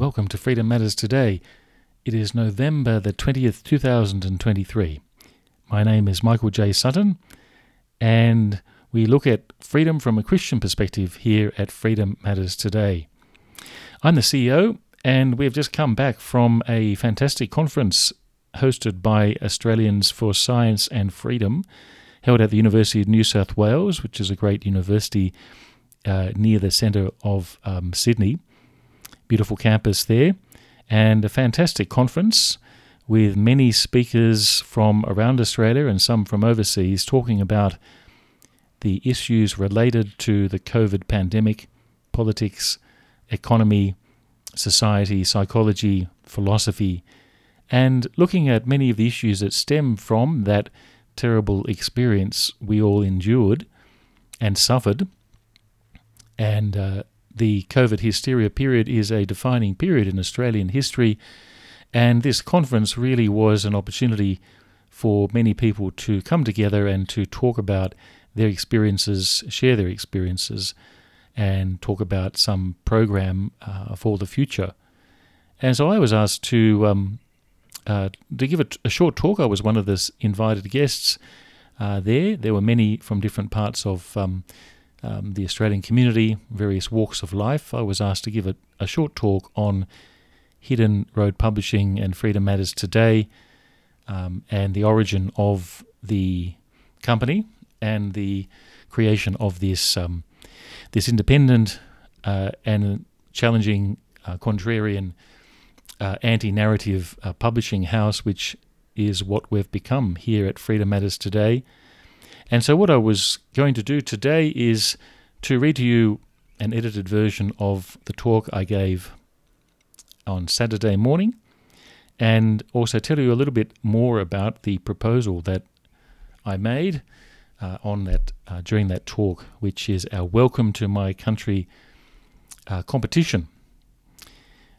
Welcome to Freedom Matters Today. It is November the 20th, 2023. My name is Michael J. Sutton, and we look at freedom from a Christian perspective here at Freedom Matters Today. I'm the CEO, and we have just come back from a fantastic conference hosted by Australians for Science and Freedom, held at the University of New South Wales, which is a great university uh, near the centre of um, Sydney. Beautiful campus there, and a fantastic conference with many speakers from around Australia and some from overseas talking about the issues related to the COVID pandemic, politics, economy, society, psychology, philosophy, and looking at many of the issues that stem from that terrible experience we all endured and suffered. And uh, the COVID hysteria period is a defining period in Australian history. And this conference really was an opportunity for many people to come together and to talk about their experiences, share their experiences, and talk about some program uh, for the future. And so I was asked to um, uh, to give a, a, short talk. I was one of the invited guests uh, there. There were many from different parts of um, um, the Australian community, various walks of life. I was asked to give a, a short talk on Hidden Road Publishing and Freedom Matters Today, um, and the origin of the company and the creation of this um, this independent uh, and challenging, uh, contrarian, uh, anti-narrative uh, publishing house, which is what we've become here at Freedom Matters today. And so, what I was going to do today is to read to you an edited version of the talk I gave on Saturday morning, and also tell you a little bit more about the proposal that I made uh, on that uh, during that talk, which is our Welcome to My Country uh, competition.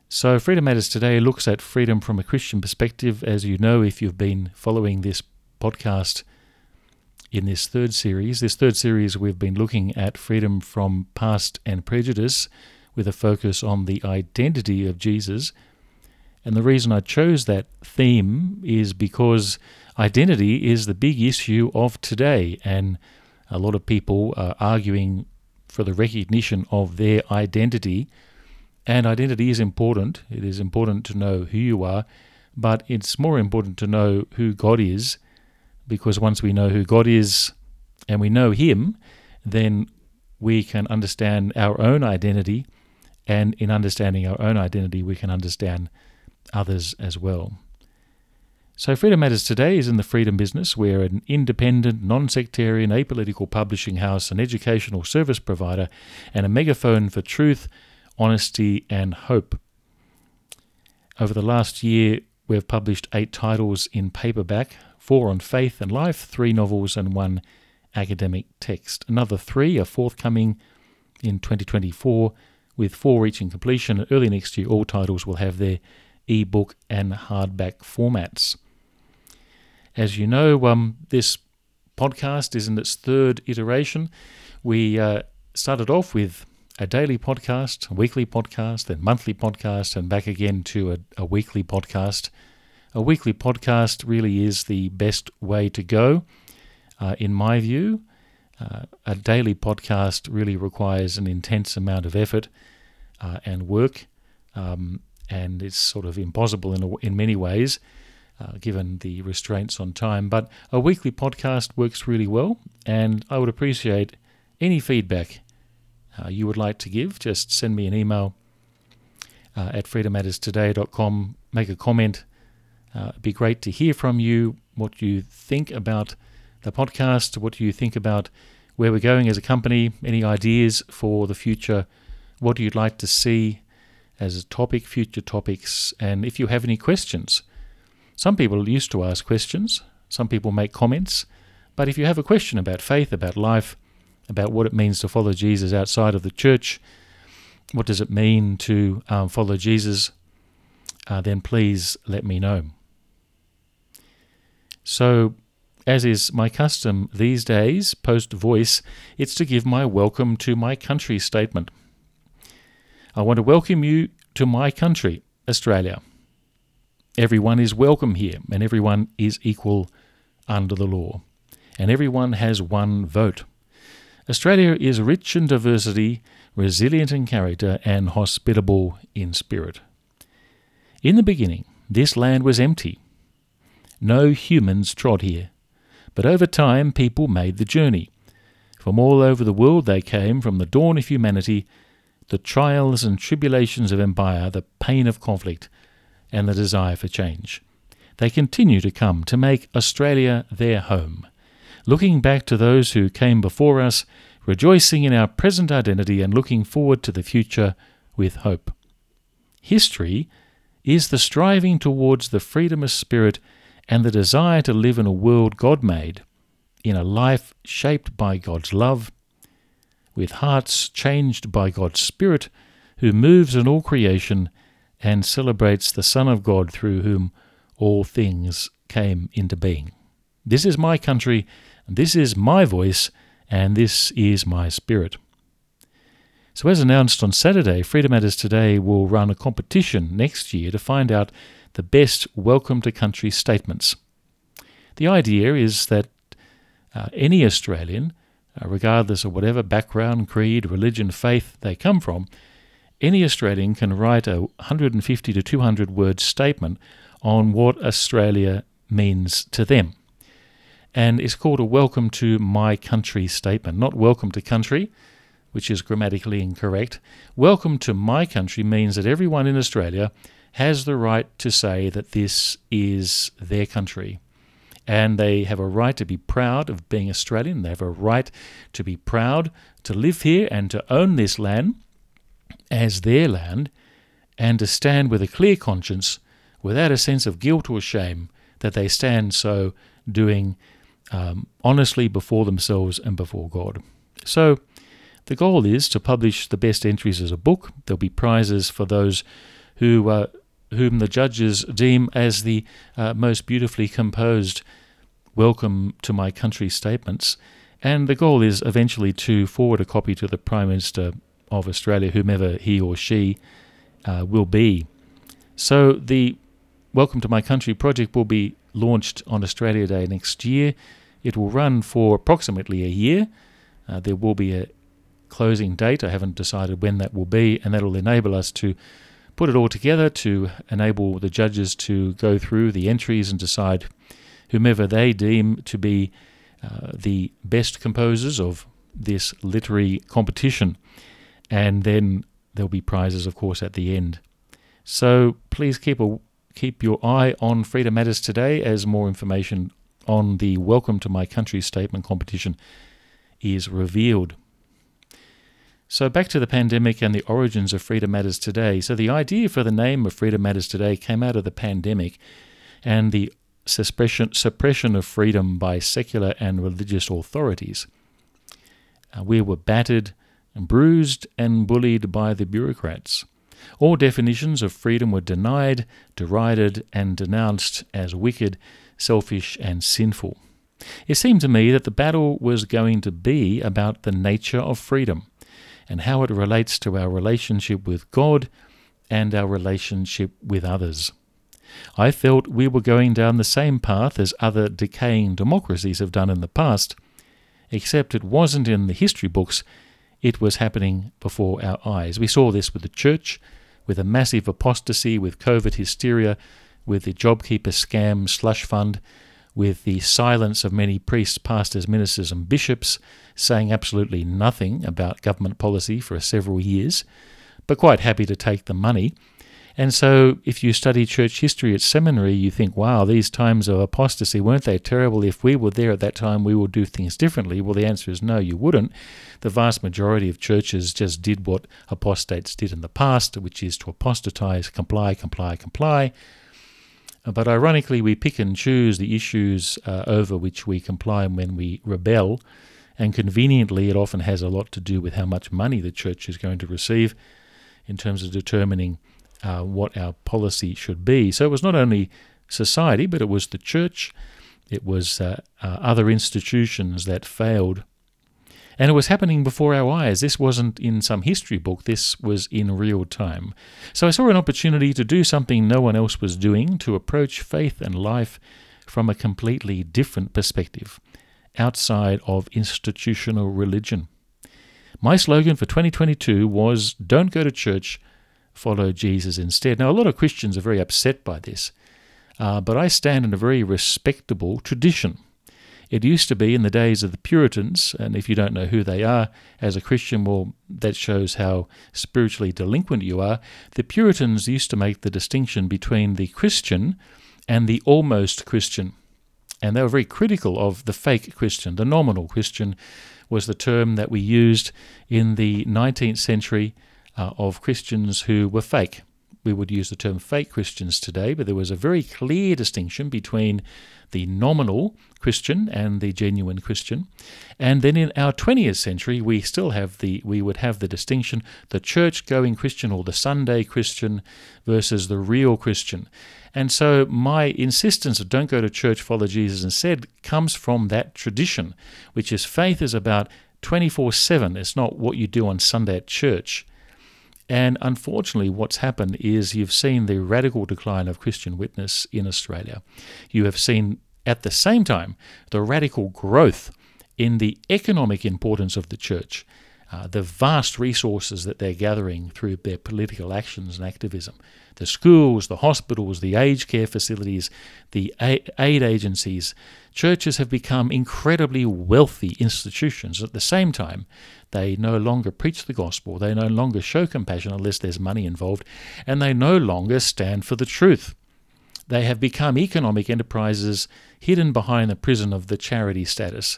So, Freedom Matters today looks at freedom from a Christian perspective. As you know, if you've been following this podcast in this third series. This third series, we've been looking at freedom from past and prejudice with a focus on the identity of Jesus. And the reason I chose that theme is because identity is the big issue of today, and a lot of people are arguing for the recognition of their identity. And identity is important. It is important to know who you are, but it's more important to know who God is because once we know who God is and we know Him, then we can understand our own identity, and in understanding our own identity, we can understand others as well. So, Freedom Matters today is in the freedom business. We're an independent, non sectarian, apolitical publishing house, an educational service provider, and a megaphone for truth, honesty, and hope. Over the last year, we've published eight titles in paperback, four on faith and life, three novels, and one academic text. Another three are forthcoming in 2024, with four reaching completion. Early next year, all titles will have their ebook and hardback formats. As you know, um, this podcast is in its third iteration. We uh, started off with a daily podcast, a weekly podcast, then monthly podcast, and back again to a, a weekly podcast a weekly podcast really is the best way to go, uh, in my view. Uh, a daily podcast really requires an intense amount of effort uh, and work, um, and it's sort of impossible in, a, in many ways. Uh, given the restraints on time, but a weekly podcast works really well, and I would appreciate any feedback uh, you would like to give. Just send me an email uh, at freedommatterstoday.com, make a comment, uh, it'd be great to hear from you what you think about the podcast, what do you think about where we're going as a company, any ideas for the future, what you'd like to see as a topic, future topics, and if you have any questions. Some people used to ask questions, some people make comments, but if you have a question about faith, about life, about what it means to follow Jesus outside of the church, what does it mean to um, follow Jesus, uh, then please let me know. So, as is my custom these days, post voice, it's to give my welcome to my country statement. I want to welcome you to my country, Australia. Everyone is welcome here, and everyone is equal under the law, and everyone has one vote. Australia is rich in diversity, resilient in character, and hospitable in spirit. In the beginning, this land was empty. No humans trod here. But over time, people made the journey. From all over the world they came, from the dawn of humanity, the trials and tribulations of empire, the pain of conflict, and the desire for change. They continue to come to make Australia their home, looking back to those who came before us, rejoicing in our present identity and looking forward to the future with hope. History is the striving towards the freedom of spirit and the desire to live in a world God made, in a life shaped by God's love, with hearts changed by God's Spirit, who moves in all creation and celebrates the Son of God through whom all things came into being. This is my country, this is my voice, and this is my spirit. So, as announced on Saturday, Freedom Matters Today will run a competition next year to find out the best welcome to country statements. The idea is that uh, any Australian, uh, regardless of whatever background, creed, religion, faith they come from, any Australian can write a 150 to 200 word statement on what Australia means to them. And it's called a Welcome to My Country statement, not Welcome to Country, which is grammatically incorrect. Welcome to my country means that everyone in Australia has the right to say that this is their country. And they have a right to be proud of being Australian. They have a right to be proud to live here and to own this land as their land and to stand with a clear conscience without a sense of guilt or shame that they stand so doing um, honestly before themselves and before God. So, the goal is to publish the best entries as a book. There'll be prizes for those who uh, whom the judges deem as the uh, most beautifully composed welcome to my country statements. And the goal is eventually to forward a copy to the Prime Minister of Australia, whomever he or she uh, will be. So the Welcome to My Country project will be launched on Australia Day next year. It will run for approximately a year. Uh, there will be a closing date. I haven't decided when that will be, and that will enable us to put it all together to enable the judges to go through the entries and decide whomever they deem to be uh, the best composers of this literary competition. And then there'll be prizes, of course, at the end. So please keep a keep your eye on Freedom Matters today as more information on the Welcome to My Country statement competition is revealed. So, back to the pandemic and the origins of Freedom Matters Today. So, the idea for the name of Freedom Matters Today came out of the pandemic and the suppression, suppression of freedom by secular and religious authorities. Uh, we were battered, and bruised, and bullied by the bureaucrats. All definitions of freedom were denied, derided, and denounced as wicked, selfish, and sinful. It seemed to me that the battle was going to be about the nature of freedom and how it relates to our relationship with God and our relationship with others. I felt we were going down the same path as other decaying democracies have done in the past, except it wasn't in the history books, it was happening before our eyes. We saw this with the church, with a massive apostasy, with COVID hysteria, with the JobKeeper scam slush fund, with the silence of many priests, pastors, ministers, and bishops saying absolutely nothing about government policy for several years, but quite happy to take the money. And so, if you study church history at seminary, you think, wow, these times of apostasy, weren't they terrible? If we were there at that time, we would do things differently. Well, the answer is no, you wouldn't. The vast majority of churches just did what apostates did in the past, which is to apostatize, comply, comply, comply, but ironically, we pick and choose the issues uh, over which we comply and when we rebel. And conveniently, it often has a lot to do with how much money the church is going to receive in terms of determining uh, what our policy should be. So it was not only society, but it was the church, it was uh, uh other institutions that failed. And it was happening before our eyes. This wasn't in some history book, this was in real time. So I saw an opportunity to do something no one else was doing, to approach faith and life from a completely different perspective, outside of institutional religion. My slogan for 2022 was Don't go to church, follow Jesus instead. Now, a lot of Christians are very upset by this, uh, but I stand in a very respectable tradition. It used to be in the days of the Puritans, and if you don't know who they are as a Christian, well, that shows how spiritually delinquent you are. The Puritans used to make the distinction between the Christian and the almost Christian. And they were very critical of the fake Christian. The nominal Christian was the term that we used in the 19th century uh, of Christians who were fake we would use the term fake Christians today, but there was a very clear distinction between the nominal Christian and the genuine Christian. And then in our 20th century, we still have the we would have the distinction the church-going Christian or the Sunday Christian versus the real Christian. And so my insistence of don't go to church, follow Jesus instead comes from that tradition, which is faith is about 24/7. It's not what you do on Sunday at church. And unfortunately, what's happened is you've seen the radical decline of Christian witness in Australia. You have seen at the same time the radical growth in the economic importance of the church, uh, the vast resources that they're gathering through their political actions and activism, the schools, the hospitals, the aged care facilities, the aid agencies. Churches have become incredibly wealthy institutions. At the same time, they no longer preach the gospel. They no longer show compassion unless there's money involved. And they no longer stand for the truth. They have become economic enterprises hidden behind the prison of the charity status,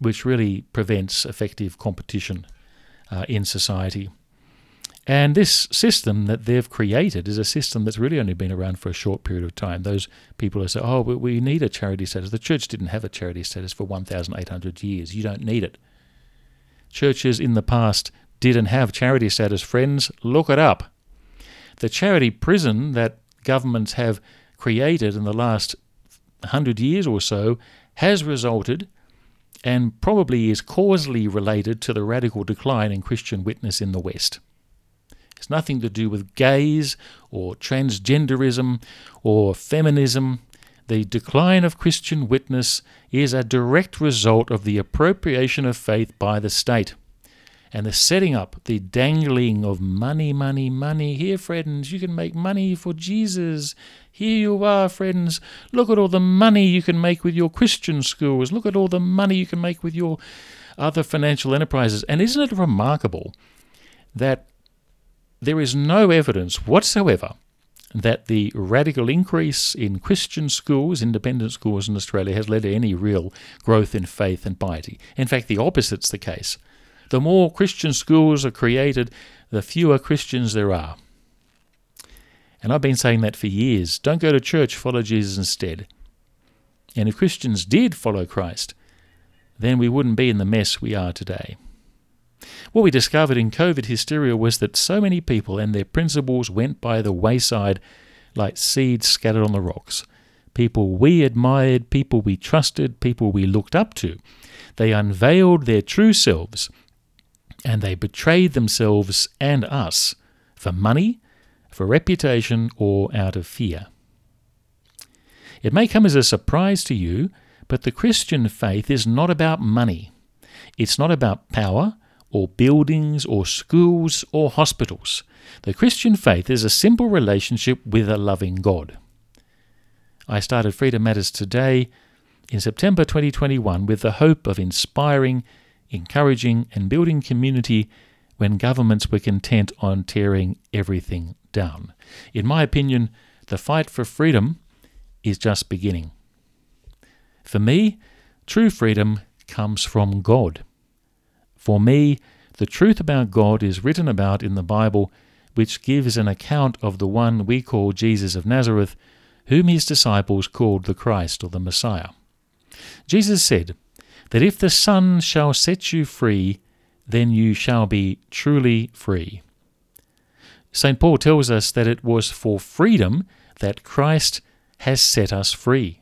which really prevents effective competition uh, in society. And this system that they've created is a system that's really only been around for a short period of time. Those people who say, oh, we need a charity status. The church didn't have a charity status for 1,800 years. You don't need it churches in the past didn't have charity status. Friends, look it up. The charity prison that governments have created in the last hundred years or so has resulted and probably is causally related to the radical decline in Christian witness in the West. It's nothing to do with gays or transgenderism or feminism. The decline of Christian witness is a direct result of the appropriation of faith by the state and the setting up, the dangling of money, money, money. Here, friends, you can make money for Jesus. Here you are, friends. Look at all the money you can make with your Christian schools. Look at all the money you can make with your other financial enterprises. And isn't it remarkable that there is no evidence whatsoever that the radical increase in Christian schools, independent schools in Australia, has led to any real growth in faith and piety. In fact, the opposite's the case. The more Christian schools are created, the fewer Christians there are. And I've been saying that for years. Don't go to church, follow Jesus instead. And if Christians did follow Christ, then we wouldn't be in the mess we are today. What we discovered in COVID hysteria was that so many people and their principles went by the wayside like seeds scattered on the rocks. People we admired, people we trusted, people we looked up to. They unveiled their true selves and they betrayed themselves and us for money, for reputation, or out of fear. It may come as a surprise to you, but the Christian faith is not about money. It's not about power, or buildings, or schools, or hospitals. The Christian faith is a simple relationship with a loving God. I started Freedom Matters today in September 2021 with the hope of inspiring, encouraging, and building community when governments were content on tearing everything down. In my opinion, the fight for freedom is just beginning. For me, true freedom comes from God. For me, the truth about God is written about in the Bible, which gives an account of the one we call Jesus of Nazareth, whom his disciples called the Christ or the Messiah. Jesus said that if the Son shall set you free, then you shall be truly free. St. Paul tells us that it was for freedom that Christ has set us free.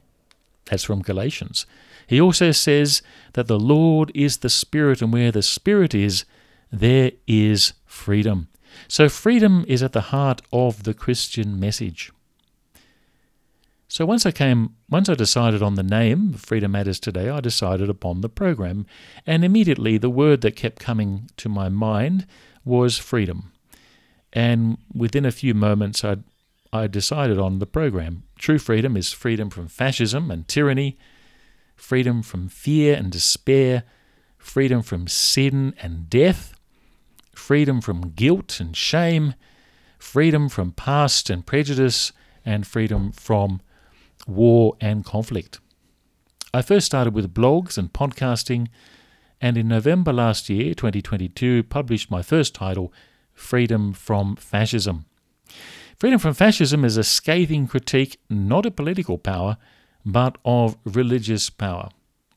That's from Galatians. He also says that the Lord is the Spirit, and where the Spirit is, there is freedom. So, freedom is at the heart of the Christian message. So once I came, once I decided on the name Freedom Matters Today, I decided upon the program, and immediately the word that kept coming to my mind was freedom. And within a few moments, I I decided on the program. True freedom is freedom from fascism and tyranny, freedom from fear and despair, freedom from sin and death, freedom from guilt and shame, freedom from past and prejudice, and freedom from war and conflict. I first started with blogs and podcasting, and in November last year, 2022, published my first title, Freedom from Fascism. Freedom from Fascism is a scathing critique not of political power, but of religious power,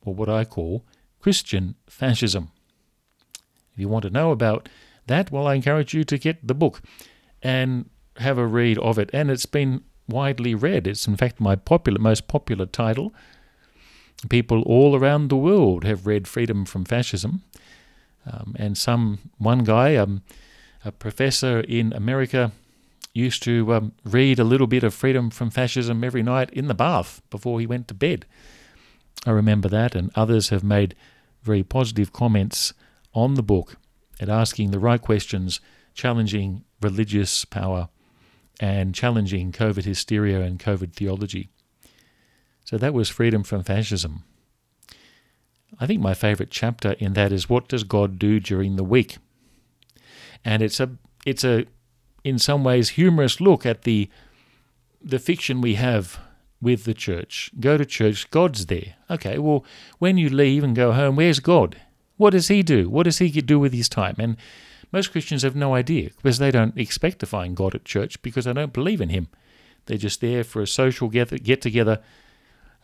or what I call Christian fascism. If you want to know about that, well, I encourage you to get the book and have a read of it. And it's been widely read. It's in fact my popular, most popular title. People all around the world have read Freedom from Fascism, um, and some one guy, um, a professor in America, used to um, read a little bit of Freedom from Fascism every night in the bath before he went to bed. I remember that, and others have made very positive comments on the book at asking the right questions, challenging religious power and challenging COVID hysteria and COVID theology. So that was freedom from fascism. I think my favorite chapter in that is what does God do during the week? And it's a it's a in some ways humorous look at the the fiction we have with the church. Go to church, God's there. Okay, well, when you leave and go home, where's God? What does he do? What does he do with his time? And most Christians have no idea because they don't expect to find God at church because they don't believe in Him. They're just there for a social get, get together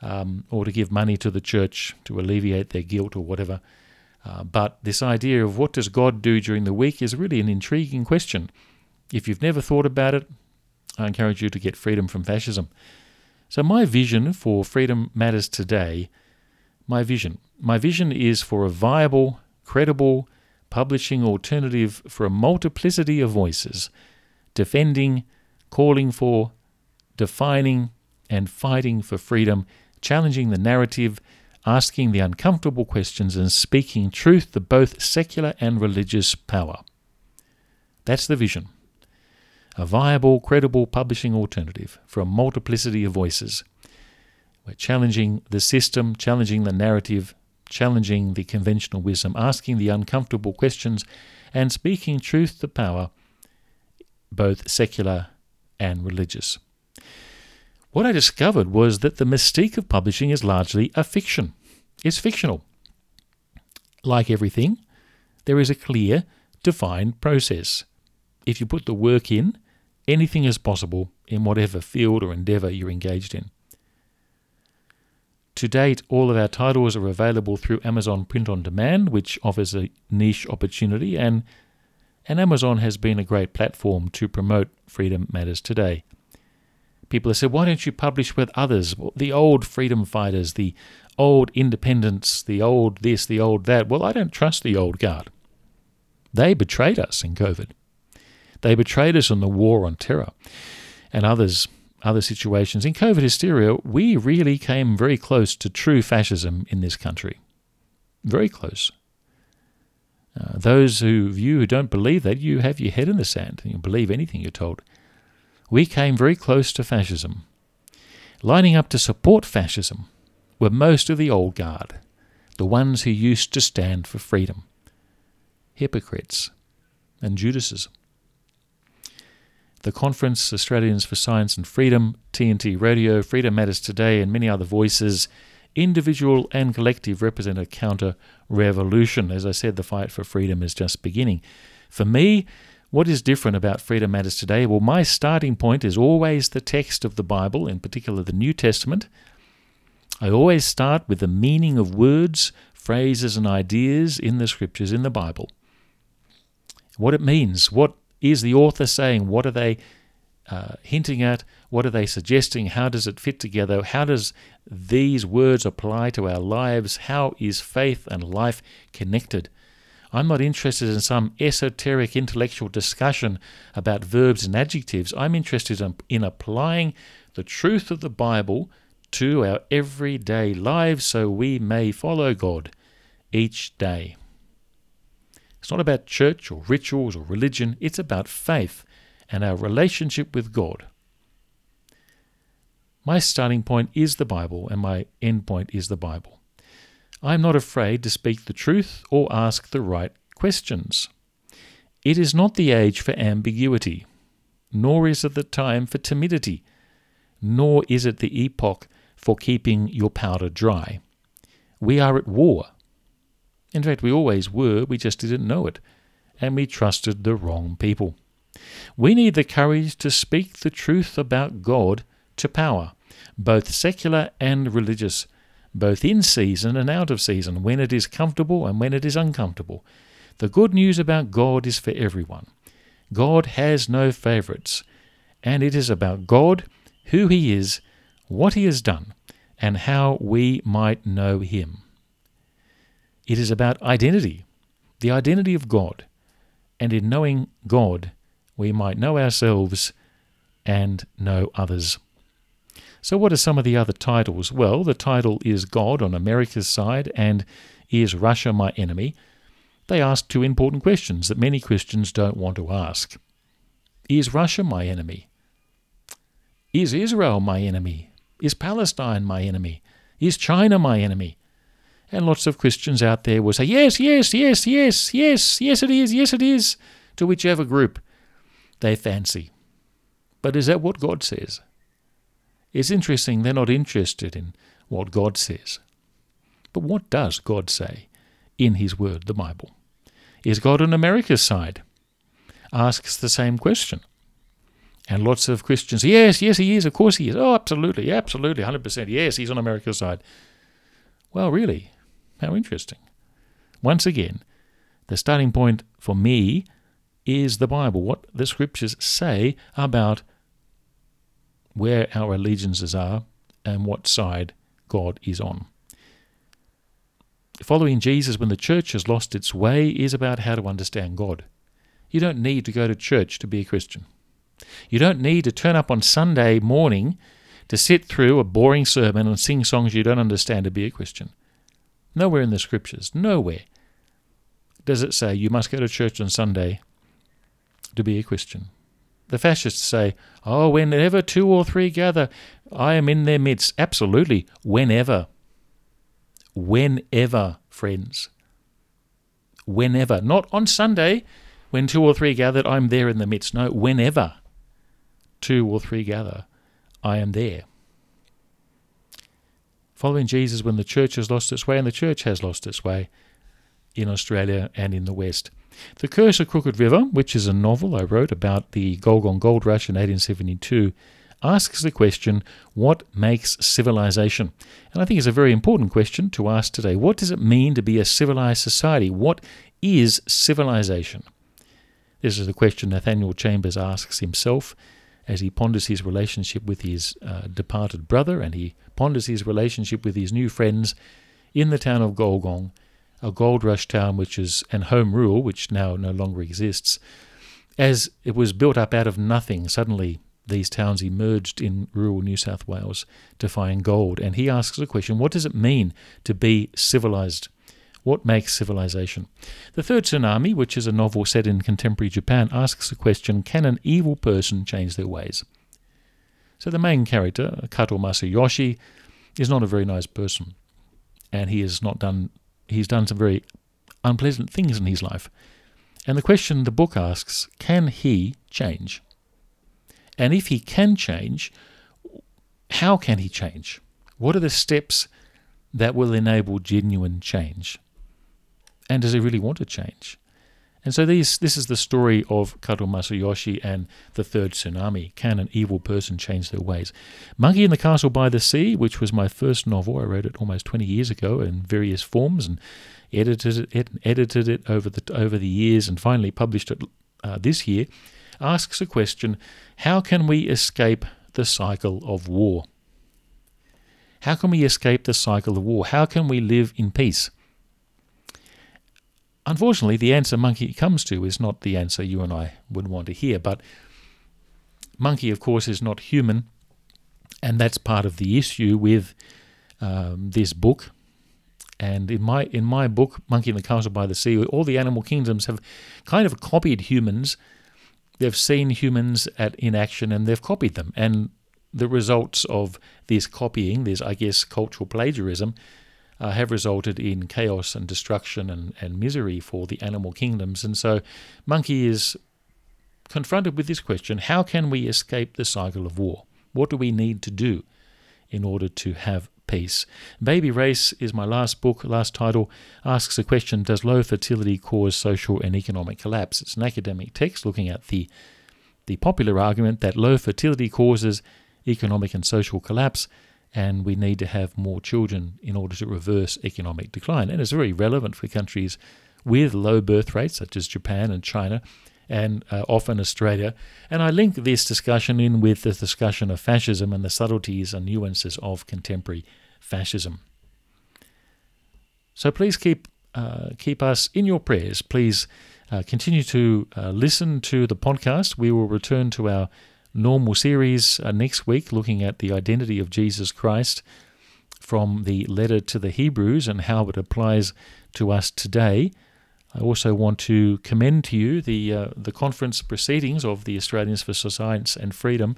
um, or to give money to the church to alleviate their guilt or whatever. Uh, but this idea of what does God do during the week is really an intriguing question. If you've never thought about it, I encourage you to get freedom from fascism. So, my vision for Freedom Matters today, my vision, my vision is for a viable, credible, publishing alternative for a multiplicity of voices, defending, calling for, defining, and fighting for freedom, challenging the narrative, asking the uncomfortable questions, and speaking truth to both secular and religious power. That's the vision. A viable, credible publishing alternative for a multiplicity of voices. We're challenging the system, challenging the narrative, challenging the conventional wisdom, asking the uncomfortable questions, and speaking truth to power, both secular and religious. What I discovered was that the mystique of publishing is largely a fiction. It's fictional. Like everything, there is a clear, defined process. If you put the work in, anything is possible in whatever field or endeavour you're engaged in. To date, all of our titles are available through Amazon Print on Demand, which offers a niche opportunity, and, and Amazon has been a great platform to promote Freedom Matters Today. People have said, why don't you publish with others? The old freedom fighters, the old independents, the old this, the old that. Well, I don't trust the old guard. They betrayed us in COVID. They betrayed us in the war on terror. And others other situations. In COVID hysteria, we really came very close to true fascism in this country. Very close. Uh, those who you who don't believe that, you have your head in the sand and you believe anything you're told. We came very close to fascism. Lining up to support fascism were most of the old guard, the ones who used to stand for freedom. Hypocrites and Judases the conference, Australians for Science and Freedom, TNT Radio, Freedom Matters Today, and many other voices, individual and collective, represent a counter revolution. As I said, the fight for freedom is just beginning. For me, what is different about Freedom Matters Today? Well, my starting point is always the text of the Bible, in particular the New Testament. I always start with the meaning of words, phrases, and ideas in the scriptures in the Bible. What it means, what is the author saying? What are they uh, hinting at? What are they suggesting? How does it fit together? How does these words apply to our lives? How is faith and life connected? I'm not interested in some esoteric intellectual discussion about verbs and adjectives. I'm interested in, in applying the truth of the Bible to our everyday lives so we may follow God each day. It's not about church or rituals or religion, it's about faith and our relationship with God. My starting point is the Bible, and my end point is the Bible. I am not afraid to speak the truth or ask the right questions. It is not the age for ambiguity, nor is it the time for timidity, nor is it the epoch for keeping your powder dry. We are at war. In fact, we always were, we just didn't know it, and we trusted the wrong people. We need the courage to speak the truth about God to power, both secular and religious, both in season and out of season, when it is comfortable and when it is uncomfortable. The good news about God is for everyone. God has no favorites, and it is about God, who He is, what He has done, and how we might know Him. It is about identity, the identity of God, and in knowing God, we might know ourselves and know others. So, what are some of the other titles? Well, the title is God on America's side and Is Russia My Enemy? They ask two important questions that many Christians don't want to ask Is Russia my enemy? Is Israel my enemy? Is Palestine my enemy? Is China my enemy? And lots of Christians out there will say, Yes, yes, yes, yes, yes, yes, it is, yes, it is, to whichever group they fancy. But is that what God says? It's interesting they're not interested in what God says. But what does God say in His Word, the Bible? Is God on America's side? Asks the same question. And lots of Christians, yes, yes, he is, of course he is. Oh, absolutely, absolutely, 100%. Yes, he's on America's side. Well, really, how interesting. Once again, the starting point for me is the Bible, what the scriptures say about where our allegiances are and what side God is on. Following Jesus when the church has lost its way is about how to understand God. You don't need to go to church to be a Christian. You don't need to turn up on Sunday morning to sit through a boring sermon and sing songs you don't understand to be a Christian. Nowhere in the scriptures, nowhere does it say you must go to church on Sunday to be a Christian. The fascists say, oh, whenever two or three gather, I am in their midst. Absolutely, whenever. Whenever, friends. Whenever. Not on Sunday, when two or three gathered, I'm there in the midst. No, whenever two or three gather, I am there. Following Jesus when the church has lost its way, and the church has lost its way in Australia and in the West. The Curse of Crooked River, which is a novel I wrote about the Gulgong Gold Rush in 1872, asks the question, What makes civilization? And I think it's a very important question to ask today. What does it mean to be a civilized society? What is civilization? This is the question Nathaniel Chambers asks himself as he ponders his relationship with his uh, departed brother and he ponders his relationship with his new friends in the town of Gulgong a gold rush town which is and home rule which now no longer exists as it was built up out of nothing. Suddenly these towns emerged in rural New South Wales to find gold. And he asks the question what does it mean to be civilized what makes civilization the third tsunami which is a novel set in contemporary Japan asks the question can an evil person change their ways so the main character Kato Masayoshi is not a very nice person and he has not done he's done some very unpleasant things in his life. And the question the book asks can he change? And if he can change, how can he change? What are the steps that will enable genuine change? And does he really want to change? And so these, this is the story of Kato Masayoshi and the third tsunami. Can an evil person change their ways? Monkey in the Castle by the Sea, which was my first novel. I wrote it almost 20 years ago in various forms and edited it, edited it over the, over the years and finally published it uh, this year. asks a question How can we escape the cycle of war? How can we escape the cycle of war? How can we live in peace? Unfortunately, the answer Monkey comes to is not the answer you and I would want to hear, but Monkey, of course, is not human, and that's part of the issue with um, this book. And in my in my book, Monkey and the Castle by the Sea, all the animal kingdoms have kind of copied humans. They've seen humans at in action and they've copied them. And the results of this copying, this I guess cultural plagiarism, uh, have resulted in chaos and destruction and, and misery for the animal kingdoms. And so, Monkey is confronted with this question how can we escape the cycle of war? What do we need to do in order to have peace? Baby Race is my last book, last title, asks the question Does low fertility cause social and economic collapse? It's an academic text looking at the, the popular argument that low fertility causes economic and social collapse and we need to have more children in order to reverse economic decline. And it's very relevant for countries with low birth rates, such as Japan and China, and uh, often Australia. And I link this discussion in with the discussion of fascism and the subtleties and nuances of contemporary fascism. So please keep uh, keep us in your prayers. Please uh, continue to uh, listen to the podcast. We will return to our normal series uh, next week, looking at the identity of Jesus Christ from the letter to the Hebrews and how it applies to us today. I also want to commend to you the uh, the conference proceedings of the Australians for Science and Freedom.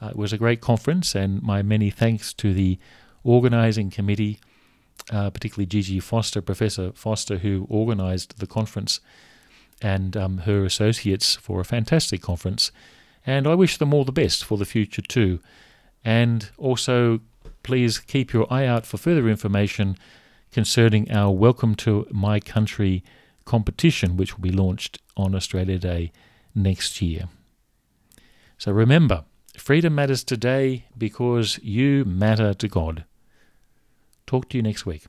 Uh, it was a great conference, and my many thanks to the organising committee, uh, particularly Gigi Foster, Professor Foster, who organised the conference, and um, her associates for a fantastic conference. And I wish them all the best for the future too. And also, please keep your eye out for further information concerning our Welcome to My Country competition, which will be launched on Australia Day next year. So remember, freedom matters today because you matter to God. Talk to you next week.